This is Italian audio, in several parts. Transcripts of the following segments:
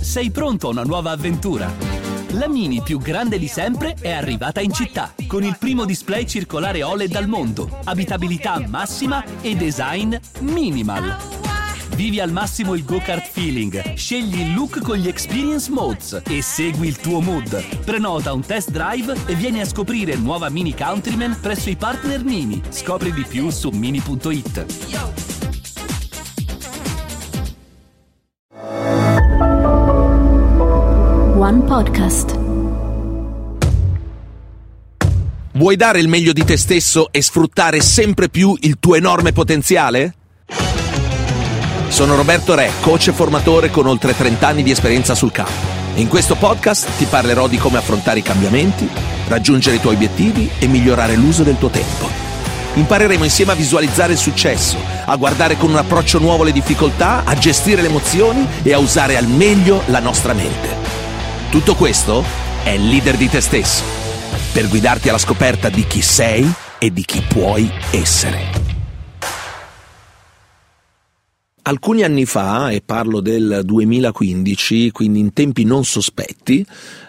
Sei pronto a una nuova avventura? La Mini più grande di sempre è arrivata in città con il primo display circolare OLED al mondo, abitabilità massima e design minimal. Vivi al massimo il go-kart feeling, scegli il look con gli experience modes e segui il tuo mood. Prenota un test drive e vieni a scoprire nuova Mini Countryman presso i partner Mini. Scopri di più su mini.it. One Podcast. Vuoi dare il meglio di te stesso e sfruttare sempre più il tuo enorme potenziale? Sono Roberto Re, coach e formatore con oltre 30 anni di esperienza sul campo. In questo podcast ti parlerò di come affrontare i cambiamenti, raggiungere i tuoi obiettivi e migliorare l'uso del tuo tempo. Impareremo insieme a visualizzare il successo, a guardare con un approccio nuovo le difficoltà, a gestire le emozioni e a usare al meglio la nostra mente. Tutto questo è leader di te stesso, per guidarti alla scoperta di chi sei e di chi puoi essere. Alcuni anni fa, e parlo del 2015, quindi in tempi non sospetti,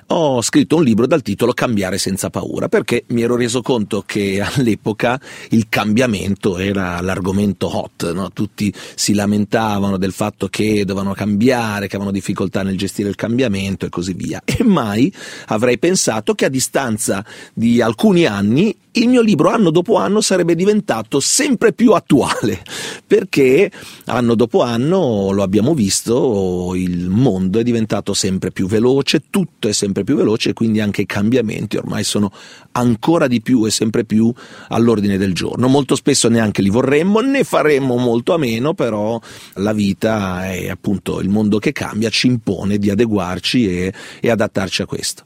ho scritto un libro dal titolo Cambiare senza paura, perché mi ero reso conto che all'epoca il cambiamento era l'argomento hot, no? tutti si lamentavano del fatto che dovevano cambiare, che avevano difficoltà nel gestire il cambiamento e così via. E mai avrei pensato che a distanza di alcuni anni il mio libro anno dopo anno sarebbe diventato sempre più attuale, perché anno dopo anno lo abbiamo visto, il mondo è diventato sempre più veloce, tutto è sempre veloce e quindi anche i cambiamenti ormai sono ancora di più e sempre più all'ordine del giorno. Molto spesso neanche li vorremmo, ne faremmo molto a meno, però la vita è appunto il mondo che cambia, ci impone di adeguarci e, e adattarci a questo.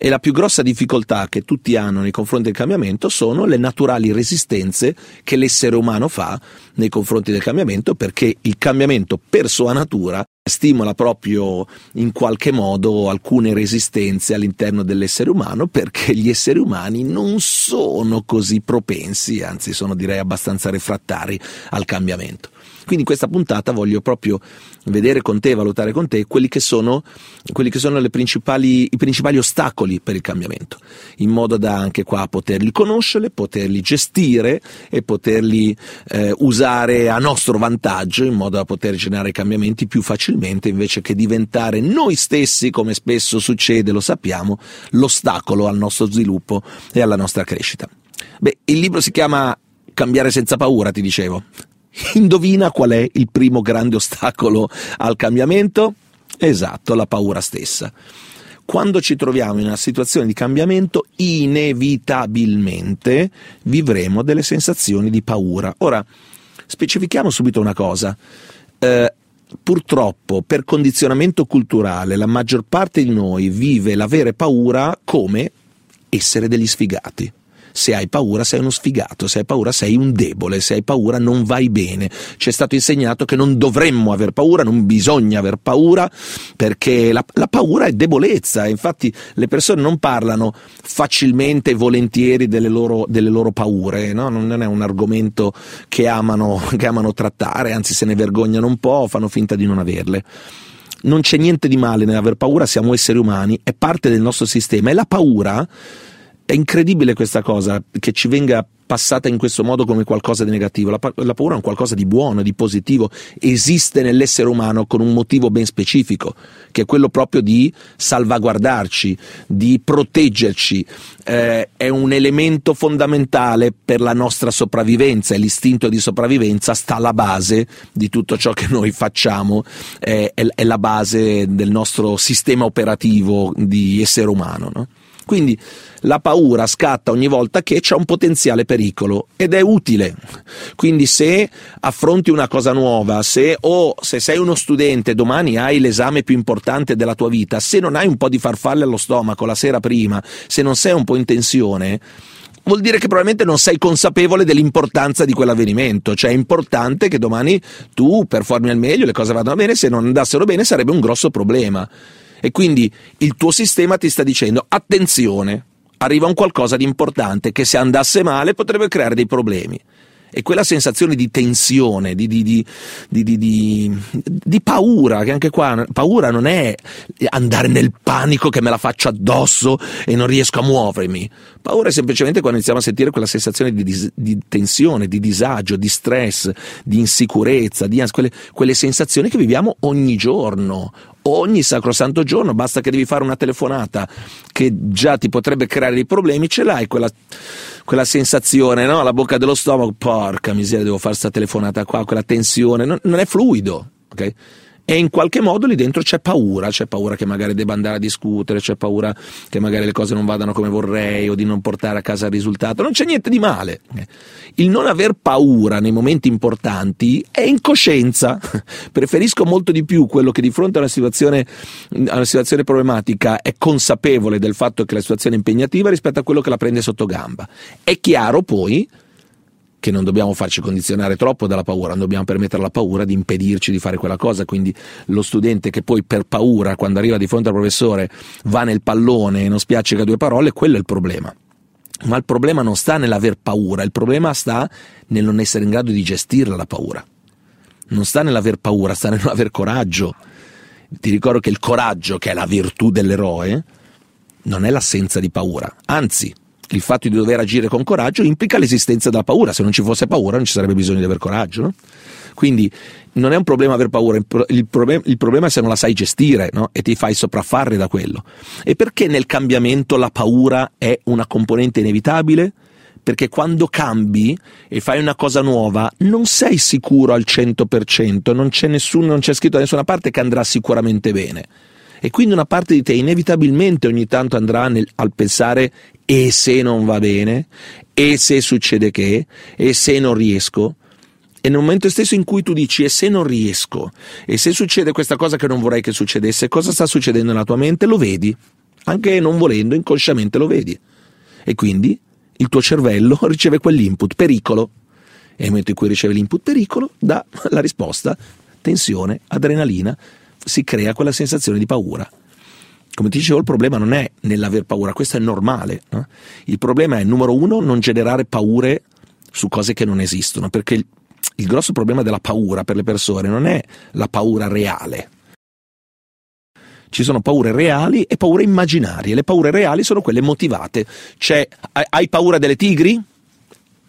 E la più grossa difficoltà che tutti hanno nei confronti del cambiamento sono le naturali resistenze che l'essere umano fa nei confronti del cambiamento, perché il cambiamento per sua natura stimola proprio in qualche modo alcune resistenze all'interno dell'essere umano perché gli esseri umani non sono così propensi, anzi sono direi abbastanza refrattari al cambiamento. Quindi in questa puntata voglio proprio vedere con te, valutare con te quelli che sono, quelli che sono principali, i principali ostacoli per il cambiamento, in modo da anche qua poterli conoscere, poterli gestire e poterli eh, usare a nostro vantaggio, in modo da poter generare cambiamenti più facilmente, invece che diventare noi stessi, come spesso succede, lo sappiamo, l'ostacolo al nostro sviluppo e alla nostra crescita. Beh, il libro si chiama Cambiare senza paura, ti dicevo. Indovina qual è il primo grande ostacolo al cambiamento? Esatto, la paura stessa. Quando ci troviamo in una situazione di cambiamento, inevitabilmente vivremo delle sensazioni di paura. Ora, specifichiamo subito una cosa. Eh, purtroppo, per condizionamento culturale, la maggior parte di noi vive l'avere paura come essere degli sfigati se hai paura sei uno sfigato, se hai paura sei un debole, se hai paura non vai bene. Ci è stato insegnato che non dovremmo aver paura, non bisogna aver paura, perché la, la paura è debolezza. Infatti le persone non parlano facilmente e volentieri delle loro, delle loro paure, no? non è un argomento che amano, che amano trattare, anzi se ne vergognano un po', fanno finta di non averle non c'è niente di male nell'aver paura, siamo esseri umani, è parte del nostro sistema e la paura è incredibile questa cosa, che ci venga passata in questo modo come qualcosa di negativo. La, la, paura è un qualcosa di buono, di positivo, esiste nell'essere umano con un motivo ben specifico, che è quello proprio di salvaguardarci, di proteggerci. Eh, è un elemento fondamentale per la nostra sopravvivenza e l'istinto di sopravvivenza sta alla base di tutto ciò che noi facciamo, eh, è, è, la base del nostro sistema operativo di essere umano. No? Quindi la paura scatta ogni volta che c'è un potenziale pericolo ed è utile. Quindi se affronti una cosa nuova, se o se sei uno studente domani hai l'esame più importante della tua vita, se non hai un po' di farfalle allo stomaco la sera prima, se non sei un po' in tensione, vuol dire che probabilmente non sei consapevole dell'importanza di quell'avvenimento, cioè è importante che domani tu performi al meglio, le cose vadano bene, se non andassero bene sarebbe un grosso problema. E quindi il tuo sistema ti sta dicendo attenzione, arriva un qualcosa di importante che se andasse male potrebbe creare dei problemi. E quella sensazione di tensione, di, di, di, di, paura, che anche qua paura non è andare nel panico che me la faccio addosso e non riesco a muovermi. Paura è semplicemente quando iniziamo a sentire quella sensazione di, tensione, di disagio, di stress, di insicurezza, di quelle, quelle sensazioni che viviamo ogni giorno, ogni sacrosanto giorno, basta che devi fare una telefonata che già ti potrebbe creare dei problemi, ce l'hai quella quella sensazione, no? La bocca dello stomaco, porca miseria, devo fare questa telefonata qua, quella tensione, non, non è fluido, ok? e in qualche modo lì dentro c'è paura, c'è paura che magari debba andare a discutere, c'è paura che magari le cose non vadano come vorrei o di non portare a casa il risultato, non c'è niente di male. Il non aver paura nei momenti importanti è incoscienza. Preferisco molto di più quello che di fronte a una situazione, a una situazione problematica è consapevole del fatto che la situazione è impegnativa rispetto a quello che la prende sotto gamba. È chiaro poi che non dobbiamo farci condizionare troppo dalla paura, non dobbiamo permettere alla paura di impedirci di fare quella cosa, quindi lo studente che poi per paura quando arriva di fronte al professore va nel pallone e non spiaccica due parole, quello è il problema. Ma il problema non sta nell'aver paura, il problema sta nel non essere in grado di gestirla la paura. Non sta nell'aver paura, sta nel non aver coraggio. Ti ricordo che il coraggio, che è la virtù dell'eroe, non è l'assenza di paura, anzi il fatto di dover agire con coraggio implica l'esistenza della paura, se non ci fosse paura non ci sarebbe bisogno di aver coraggio. No? Quindi non è un problema aver paura, il, problem- il problema è se non la sai gestire no? e ti fai sopraffare da quello. E perché nel cambiamento la paura è una componente inevitabile? Perché quando cambi e fai una cosa nuova non sei sicuro al 100%, non c'è, nessuno, non c'è scritto da nessuna parte che andrà sicuramente bene e quindi una parte di te inevitabilmente ogni tanto andrà nel, al pensare e se non va bene, e se succede che, e se non riesco. E nel momento stesso in cui tu dici e se non riesco, e se succede questa cosa che non vorrei che succedesse, cosa sta succedendo nella tua mente? Lo vedi, anche non volendo, inconsciamente lo vedi. E quindi il tuo cervello riceve quell'input, pericolo. E nel momento in cui riceve l'input pericolo, dà la risposta, tensione, adrenalina, si crea quella sensazione di paura. Come ti dicevo, il problema non è nell'aver paura, questo è normale. No? Il problema è, numero uno, non generare paure su cose che non esistono, perché il, il grosso problema della paura per le persone non è la paura reale. Ci sono paure reali e paure immaginarie. Le paure reali sono quelle motivate. Cioè, hai paura delle tigri?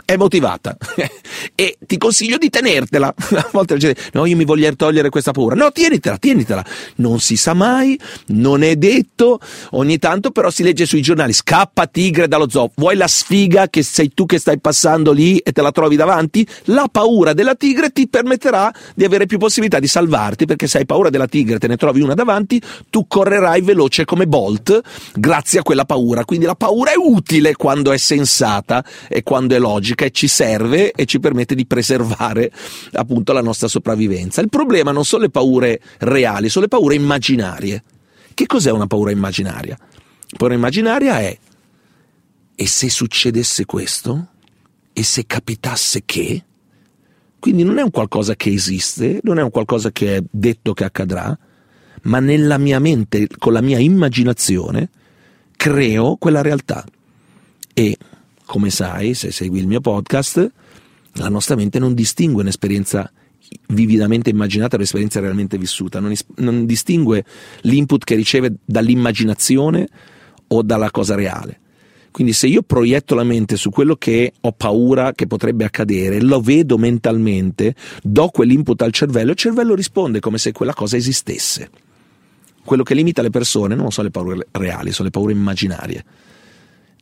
È motivata e ti consiglio di tenertela. A volte la gente, no, io mi voglio togliere questa paura. No, tienitela, tienitela. Non si sa mai, non è detto. Ogni tanto però si legge sui giornali, scappa tigre dallo zoo. Vuoi la sfiga che sei tu che stai passando lì e te la trovi davanti? La paura della tigre ti permetterà di avere più possibilità di salvarti perché se hai paura della tigre e te ne trovi una davanti, tu correrai veloce come Bolt grazie a quella paura. Quindi la paura è utile quando è sensata e quando è logica che ci serve e ci permette di preservare appunto la nostra sopravvivenza. Il problema non sono le paure reali, sono le paure immaginarie. Che cos'è una paura immaginaria? La paura immaginaria è e se succedesse questo? E se capitasse che? Quindi non è un qualcosa che esiste, non è un qualcosa che è detto che accadrà, ma nella mia mente, con la mia immaginazione, creo quella realtà. E come sai, se segui il mio podcast, la nostra mente non distingue un'esperienza vividamente immaginata dall'esperienza realmente vissuta, non, is- non distingue l'input che riceve dall'immaginazione o dalla cosa reale. Quindi se io proietto la mente su quello che ho paura che potrebbe accadere, lo vedo mentalmente, do quell'input al cervello, il cervello risponde come se quella cosa esistesse. Quello che limita le persone non sono le paure reali, sono le paure immaginarie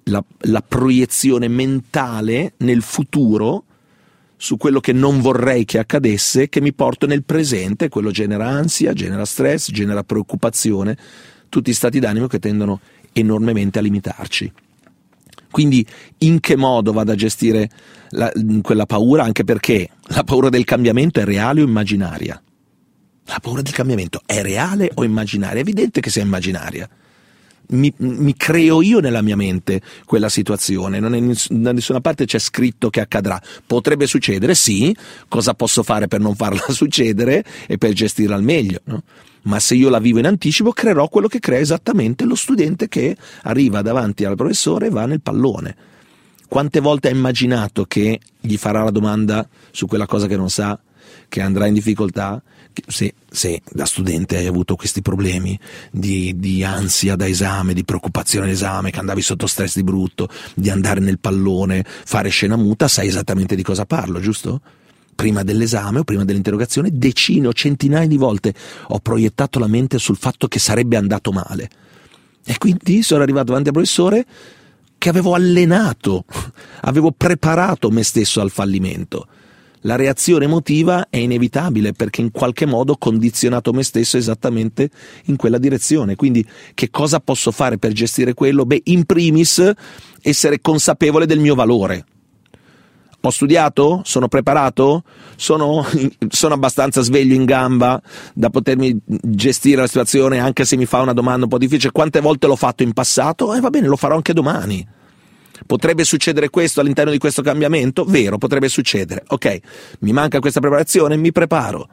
la, la proiezione mentale nel futuro su quello che non vorrei che accadesse, che mi porto nel presente, quello genera ansia, genera stress, genera preoccupazione, tutti stati d'animo che tendono enormemente a limitarci. Quindi in che modo vado a gestire la, quella paura? Anche perché la paura del cambiamento è reale o immaginaria? La paura del cambiamento è reale o immaginaria? È evidente che sia immaginaria mi, mi, creo io nella mia mente quella situazione, non è, da nessuna parte c'è scritto che accadrà. Potrebbe succedere, sì, cosa posso fare per non farla succedere e per gestirla al meglio? No? Ma se io la vivo in anticipo, creerò quello che crea esattamente lo studente che arriva davanti al professore e va nel pallone. Quante volte ha immaginato che gli farà la domanda su quella cosa che non sa, che andrà in difficoltà? Se, se da studente hai avuto questi problemi di, di ansia da esame, di preoccupazione d'esame, che andavi sotto stress di brutto, di andare nel pallone, fare scena muta, sai esattamente di cosa parlo, giusto? prima dell'esame o prima dell'interrogazione, decine o centinaia di volte ho proiettato la mente sul fatto che sarebbe andato male. E quindi sono arrivato davanti al professore che avevo allenato, avevo preparato me stesso al fallimento. La reazione emotiva è inevitabile perché in qualche modo ho condizionato me stesso esattamente in quella direzione. Quindi che cosa posso fare per gestire quello? Beh, in primis essere consapevole del mio valore. Ho studiato? Sono preparato? Sono, sono, abbastanza sveglio in gamba da potermi gestire la situazione anche se mi fa una domanda un po' difficile? Quante volte l'ho fatto in passato? E eh, va bene, lo farò anche domani. Potrebbe succedere questo all'interno di questo cambiamento? Vero, potrebbe succedere. Ok, mi manca questa preparazione, mi preparo.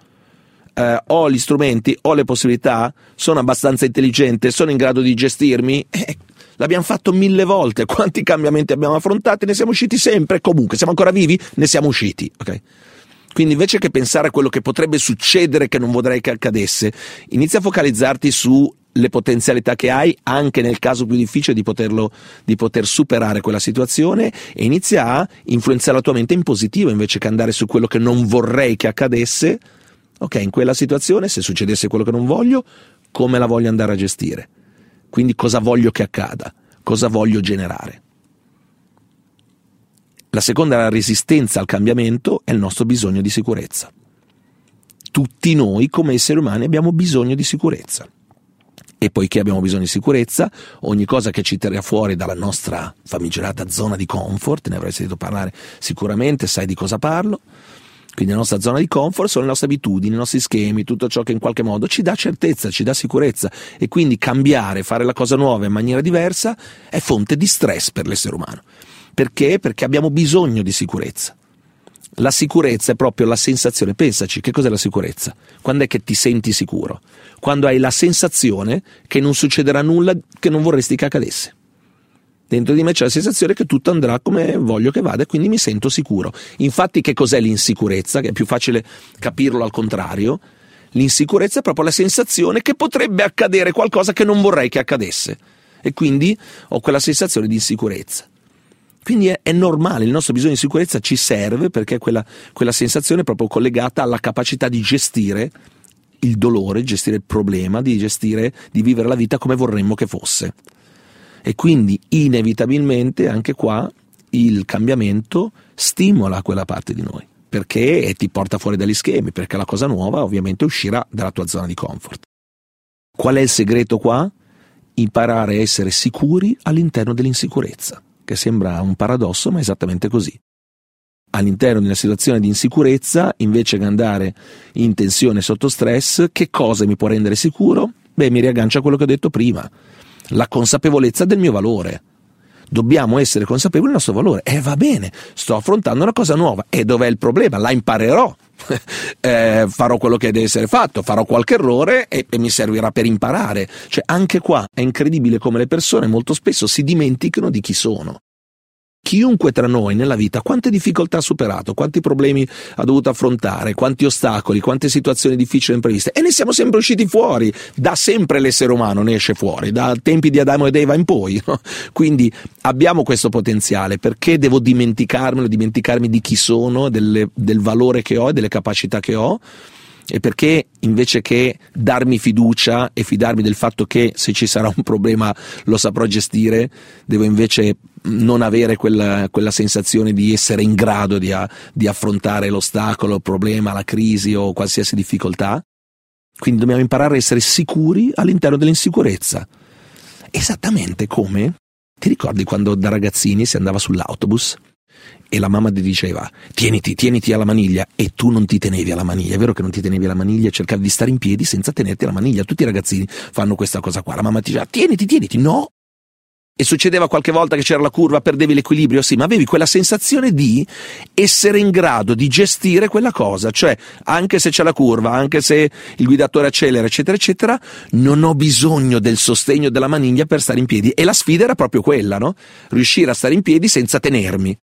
Eh, ho gli strumenti, ho le possibilità, sono abbastanza intelligente, sono in grado di gestirmi. Eh, L'abbiamo fatto mille volte. Quanti cambiamenti abbiamo affrontato? Ne siamo usciti sempre. Comunque, siamo ancora vivi? Ne siamo usciti. Ok? Quindi invece che pensare a quello che potrebbe succedere che non vorrei che accadesse, inizia a focalizzarti sulle potenzialità che hai, anche nel caso più difficile di, poterlo, di poter superare quella situazione e inizia a influenzare la tua mente in positivo invece che andare su quello che non vorrei che accadesse. Ok, in quella situazione, se succedesse quello che non voglio, come la voglio andare a gestire? Quindi cosa voglio che accada? Cosa voglio generare? La seconda è la resistenza al cambiamento è il nostro bisogno di sicurezza. Tutti noi come esseri umani abbiamo bisogno di sicurezza. E poiché abbiamo bisogno di sicurezza, ogni cosa che ci tira fuori dalla nostra famigerata zona di comfort, ne avrai sentito parlare sicuramente, sai di cosa parlo, quindi la nostra zona di comfort sono le nostre abitudini, i nostri schemi, tutto ciò che in qualche modo ci dà certezza, ci dà sicurezza e quindi cambiare, fare la cosa nuova in maniera diversa è fonte di stress per l'essere umano. Perché? Perché abbiamo bisogno di sicurezza. La sicurezza è proprio la sensazione, pensaci, che cos'è la sicurezza? Quando è che ti senti sicuro? Quando hai la sensazione che non succederà nulla che non vorresti che accadesse. Dentro di me c'è la sensazione che tutto andrà come voglio che vada e quindi mi sento sicuro. Infatti che cos'è l'insicurezza? Che è più facile capirlo al contrario. L'insicurezza è proprio la sensazione che potrebbe accadere qualcosa che non vorrei che accadesse. E quindi ho quella sensazione di insicurezza. Quindi è, è, normale, il nostro bisogno di sicurezza ci serve perché quella, quella sensazione è proprio collegata alla capacità di gestire il dolore, gestire il problema, di gestire, di vivere la vita come vorremmo che fosse e quindi inevitabilmente anche qua il cambiamento stimola quella parte di noi perché ti porta fuori dagli schemi, perché la cosa nuova ovviamente uscirà dalla tua zona di comfort. Qual è il segreto qua? Imparare a essere sicuri all'interno dell'insicurezza, che sembra un paradosso, ma è esattamente così. All'interno di una situazione di insicurezza, invece che andare in tensione sotto stress, che cosa mi può rendere sicuro? Beh, mi riaggancio a quello che ho detto prima la consapevolezza del mio valore. Dobbiamo essere consapevoli del nostro valore. E eh, va bene, sto affrontando una cosa nuova. E dov'è il problema? La imparerò. eh, farò quello che deve essere fatto, farò qualche errore e, e mi servirà per imparare. Cioè, anche qua è incredibile come le persone molto spesso si dimenticano di chi sono. Chiunque tra noi nella vita quante difficoltà ha superato, quanti problemi ha dovuto affrontare, quanti ostacoli, quante situazioni difficili e impreviste e ne siamo sempre usciti fuori. Da sempre l'essere umano ne esce fuori, da tempi di Adamo ed Eva in poi. No? Quindi abbiamo questo potenziale, perché devo dimenticarmelo, dimenticarmi di chi sono, delle, del valore che ho e delle capacità che ho? E perché invece che darmi fiducia e fidarmi del fatto che se ci sarà un problema lo saprò gestire, devo invece non avere quella, quella sensazione di essere in grado di, di affrontare l'ostacolo, il problema, la crisi o qualsiasi difficoltà. Quindi dobbiamo imparare a essere sicuri all'interno dell'insicurezza. Esattamente come ti ricordi quando da ragazzini si andava sull'autobus e la mamma ti diceva tieniti, tieniti alla maniglia. E tu non ti tenevi alla maniglia, è vero che non ti tenevi alla maniglia, cercavi di stare in piedi senza tenerti alla maniglia, tutti i ragazzini fanno questa cosa qua, la mamma ti diceva tieniti, tieniti, no, e succedeva qualche volta che c'era la curva, perdevi l'equilibrio, sì, ma avevi quella sensazione di essere in grado di gestire quella cosa, cioè anche se c'è la curva, anche se il guidatore accelera, eccetera, eccetera, non ho bisogno del sostegno della maniglia per stare in piedi. E la sfida era proprio quella, no? Riuscire a stare in piedi senza tenermi.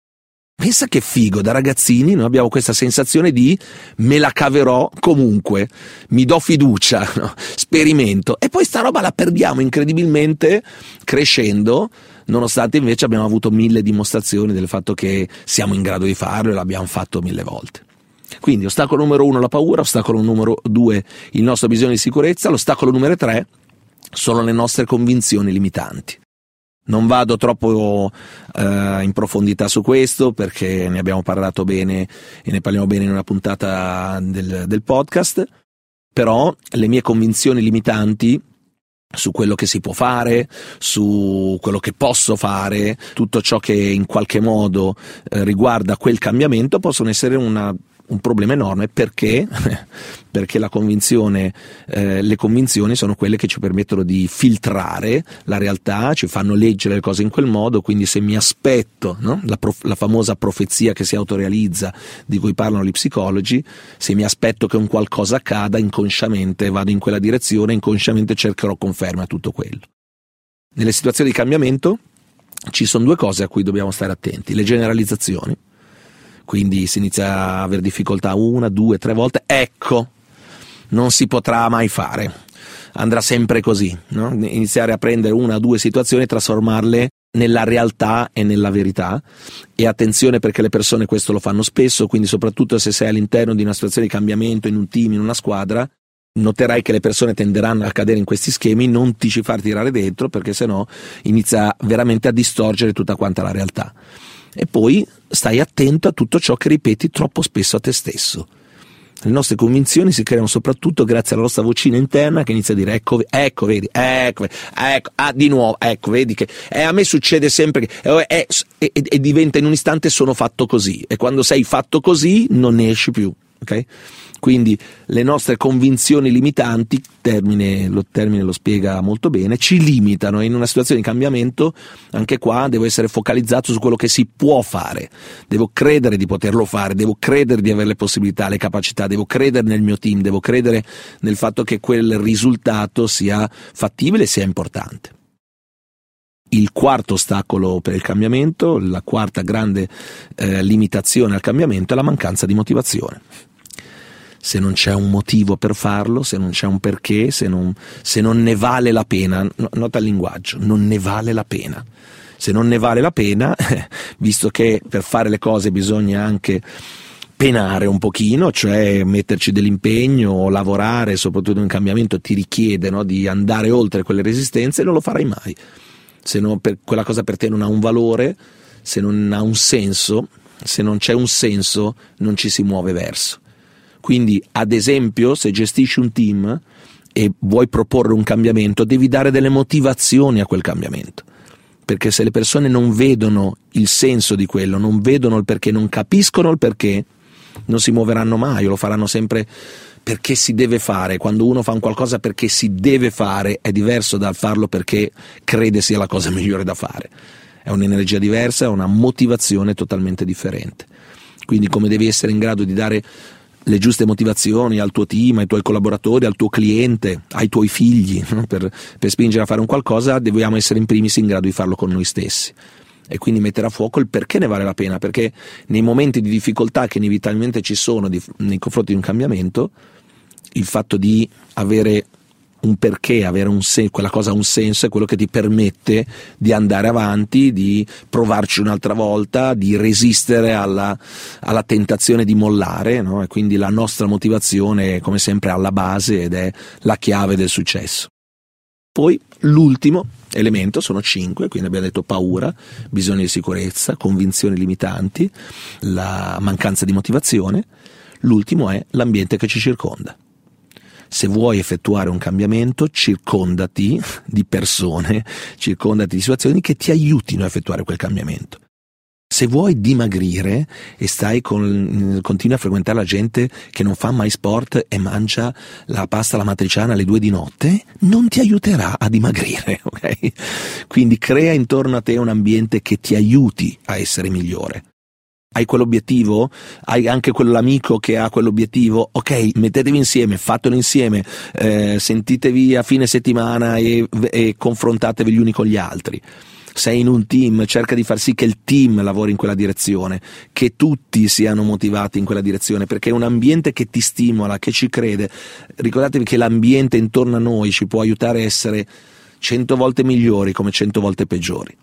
Pensa che figo, da ragazzini noi abbiamo questa sensazione di me la caverò comunque, mi do fiducia, no? sperimento e poi sta roba la perdiamo incredibilmente crescendo, nonostante invece abbiamo avuto mille dimostrazioni del fatto che siamo in grado di farlo e l'abbiamo fatto mille volte. Quindi ostacolo numero uno la paura, ostacolo numero due il nostro bisogno di sicurezza, l'ostacolo numero tre sono le nostre convinzioni limitanti. Non vado troppo eh, in profondità su questo perché ne abbiamo parlato bene e ne parliamo bene in una puntata del, del podcast, però le mie convinzioni limitanti su quello che si può fare, su quello che posso fare, tutto ciò che in qualche modo eh, riguarda quel cambiamento possono essere una un problema enorme perché, perché la convinzione, eh, le convinzioni sono quelle che ci permettono di filtrare la realtà, ci fanno leggere le cose in quel modo, quindi se mi aspetto, no? la, prof, la, famosa profezia che si autorealizza di cui parlano gli psicologi, se mi aspetto che un qualcosa accada, inconsciamente vado in quella direzione, inconsciamente cercherò conferma a tutto quello. Nelle situazioni di cambiamento ci sono due cose a cui dobbiamo stare attenti, le generalizzazioni quindi si inizia a avere difficoltà una, due, tre volte, ecco, non si potrà mai fare. Andrà sempre così, no? iniziare a prendere una o due situazioni e trasformarle nella realtà e nella verità e attenzione perché le persone questo lo fanno spesso, quindi soprattutto se sei all'interno di una situazione di cambiamento in un team, in una squadra, noterai che le persone tenderanno a cadere in questi schemi, non ti ci far tirare dentro perché sennò inizia veramente a distorgere tutta quanta la realtà e poi stai attento a tutto ciò che ripeti troppo spesso a te stesso. Le nostre convinzioni si creano soprattutto grazie alla nostra vocina interna che inizia a dire ecco, ecco, vedi, ecco, ecco, ah, di nuovo, ecco, vedi che eh, a me succede sempre che eh, eh, e, e diventa in un istante sono fatto così e quando sei fatto così non ne esci più, ok? Quindi le nostre convinzioni limitanti, termine, lo termine lo spiega molto bene, ci limitano in una situazione di cambiamento, anche qua devo essere focalizzato su quello che si può fare, devo credere di poterlo fare, devo credere di avere le possibilità, le capacità, devo credere nel mio team, devo credere nel fatto che quel risultato sia fattibile e sia importante. Il quarto ostacolo per il cambiamento, la quarta grande eh, limitazione al cambiamento è la mancanza di motivazione se non c'è un motivo per farlo, se non c'è un perché, se non, se non ne vale la pena, nota il linguaggio, non ne vale la pena. Se non ne vale la pena, visto che per fare le cose bisogna anche penare un pochino, cioè metterci dell'impegno, lavorare, soprattutto un cambiamento ti richiede no, di andare oltre quelle resistenze, non lo farai mai. Se non, per, quella cosa per te non ha un valore, se non ha un senso, se non c'è un senso, non ci si muove verso. Quindi, ad esempio, se gestisci un team e vuoi proporre un cambiamento, devi dare delle motivazioni a quel cambiamento. Perché se le persone non vedono il senso di quello, non vedono il perché, non capiscono il perché, non si muoveranno mai o lo faranno sempre perché si deve fare. Quando uno fa un qualcosa perché si deve fare è diverso dal farlo perché crede sia la cosa migliore da fare. È un'energia diversa, è una motivazione totalmente differente. Quindi come devi essere in grado di dare le giuste motivazioni al tuo team, ai tuoi collaboratori, al tuo cliente, ai tuoi figli, per, per spingere a fare un qualcosa, dobbiamo essere in primis in grado di farlo con noi stessi. E quindi mettere a fuoco il perché ne vale la pena, perché nei momenti di difficoltà che inevitabilmente ci sono di, nei confronti di un cambiamento, il fatto di avere un perché, avere un sen- quella cosa ha un senso, è quello che ti permette di andare avanti, di provarci un'altra volta, di resistere alla, alla tentazione di mollare, no? e quindi la nostra motivazione è come sempre alla base ed è la chiave del successo. Poi l'ultimo elemento sono cinque, quindi abbiamo detto paura, bisogno di sicurezza, convinzioni limitanti, la mancanza di motivazione, l'ultimo è l'ambiente che ci circonda se vuoi effettuare un cambiamento, circondati di persone, circondati di situazioni che ti aiutino a effettuare quel cambiamento. Se vuoi dimagrire e stai con, continui a frequentare la gente che non fa mai sport e mangia la pasta alla matriciana alle due di notte, non ti aiuterà a dimagrire, ok? Quindi crea intorno a te un ambiente che ti aiuti a essere migliore. Hai quell'obiettivo? Hai anche quell'amico che ha quell'obiettivo? Ok, mettetevi insieme, fatelo insieme, eh, sentitevi a fine settimana e, e confrontatevi gli uni con gli altri sei in un team, cerca di far sì che il team lavori in quella direzione, che tutti siano motivati in quella direzione, perché è un ambiente che ti stimola, che ci crede. Ricordatevi che l'ambiente intorno a noi ci può aiutare a essere cento volte migliori come cento volte peggiori.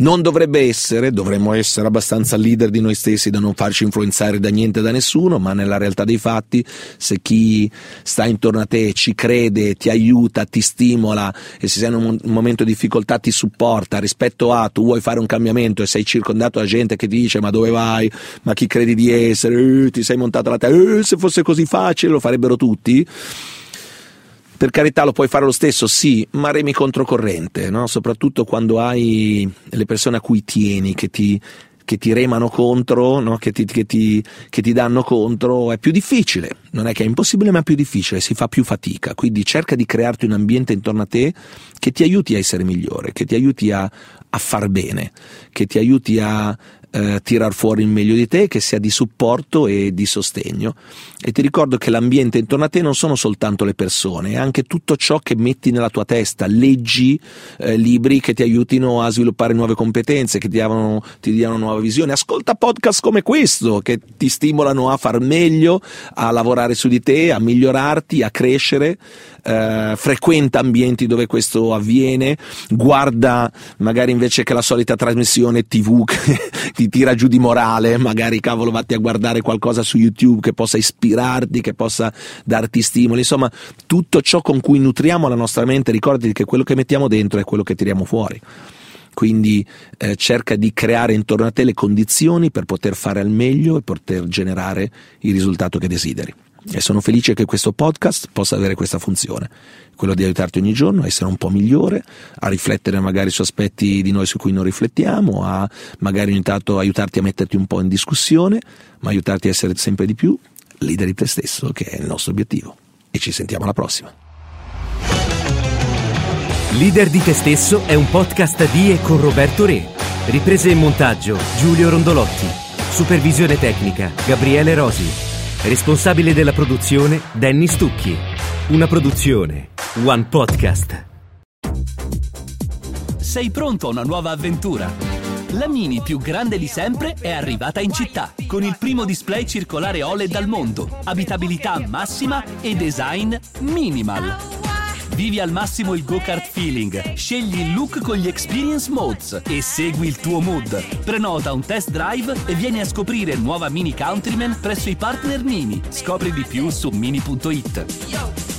Non dovrebbe essere, dovremmo essere abbastanza leader di noi stessi da non farci influenzare da niente e da nessuno, ma nella realtà dei fatti, se chi sta intorno a te ci crede, ti aiuta, ti stimola e se sei in un momento di difficoltà ti supporta rispetto a tu vuoi fare un cambiamento e sei circondato da gente che ti dice ma dove vai, ma chi credi di essere, eh, ti sei montato la testa, eh, se fosse così facile lo farebbero tutti per carità lo puoi fare lo stesso, sì, ma remi controcorrente, no? soprattutto quando hai le persone a cui tieni, che ti, che ti remano contro, no? che, ti, che, ti, che, ti, danno contro, è più difficile. Non è che è impossibile, ma è più difficile, si fa più fatica. Quindi cerca di crearti un ambiente intorno a te che ti aiuti a essere migliore, che ti aiuti a, a far bene, che ti aiuti a eh, tirar fuori il meglio di te, che sia di supporto e di sostegno. E ti ricordo che l'ambiente intorno a te non sono soltanto le persone, è anche tutto ciò che metti nella tua testa. Leggi eh, libri che ti aiutino a sviluppare nuove competenze, che ti diano, ti diano nuova visione. Ascolta podcast come questo che ti stimolano a far meglio, a lavorare su di te, a migliorarti, a crescere. Eh, frequenta ambienti dove questo avviene, guarda magari invece che la solita trasmissione TV ti tira giù di morale, magari cavolo vatti a guardare qualcosa su YouTube che possa ispirarti, che possa darti stimoli, insomma tutto ciò con cui nutriamo la nostra mente, ricordati che quello che mettiamo dentro è quello che tiriamo fuori. Quindi eh, cerca di creare intorno a te le condizioni per poter fare al meglio e poter generare il risultato che desideri. E sono felice che questo podcast possa avere questa funzione, quello di aiutarti ogni giorno a essere un po' migliore, a riflettere magari su aspetti di noi su cui non riflettiamo, a magari ogni tanto aiutarti a metterti un po' in discussione, ma aiutarti a essere sempre di più leader di te stesso, che è il nostro obiettivo. E ci sentiamo alla prossima. Leader di te stesso è un podcast di e con Roberto Re. Riprese e montaggio Giulio Rondolotti. Supervisione tecnica Gabriele Rosi. Responsabile della produzione Danny Stucchi. Una produzione One Podcast. Sei pronto a una nuova avventura? La Mini più grande di sempre è arrivata in città con il primo display circolare OLED al mondo, abitabilità massima e design minimal. Vivi al massimo il go-kart feeling, scegli il look con gli experience modes e segui il tuo mood. Prenota un test drive e vieni a scoprire nuova Mini Countryman presso i partner Mini. Scopri di più su mini.it.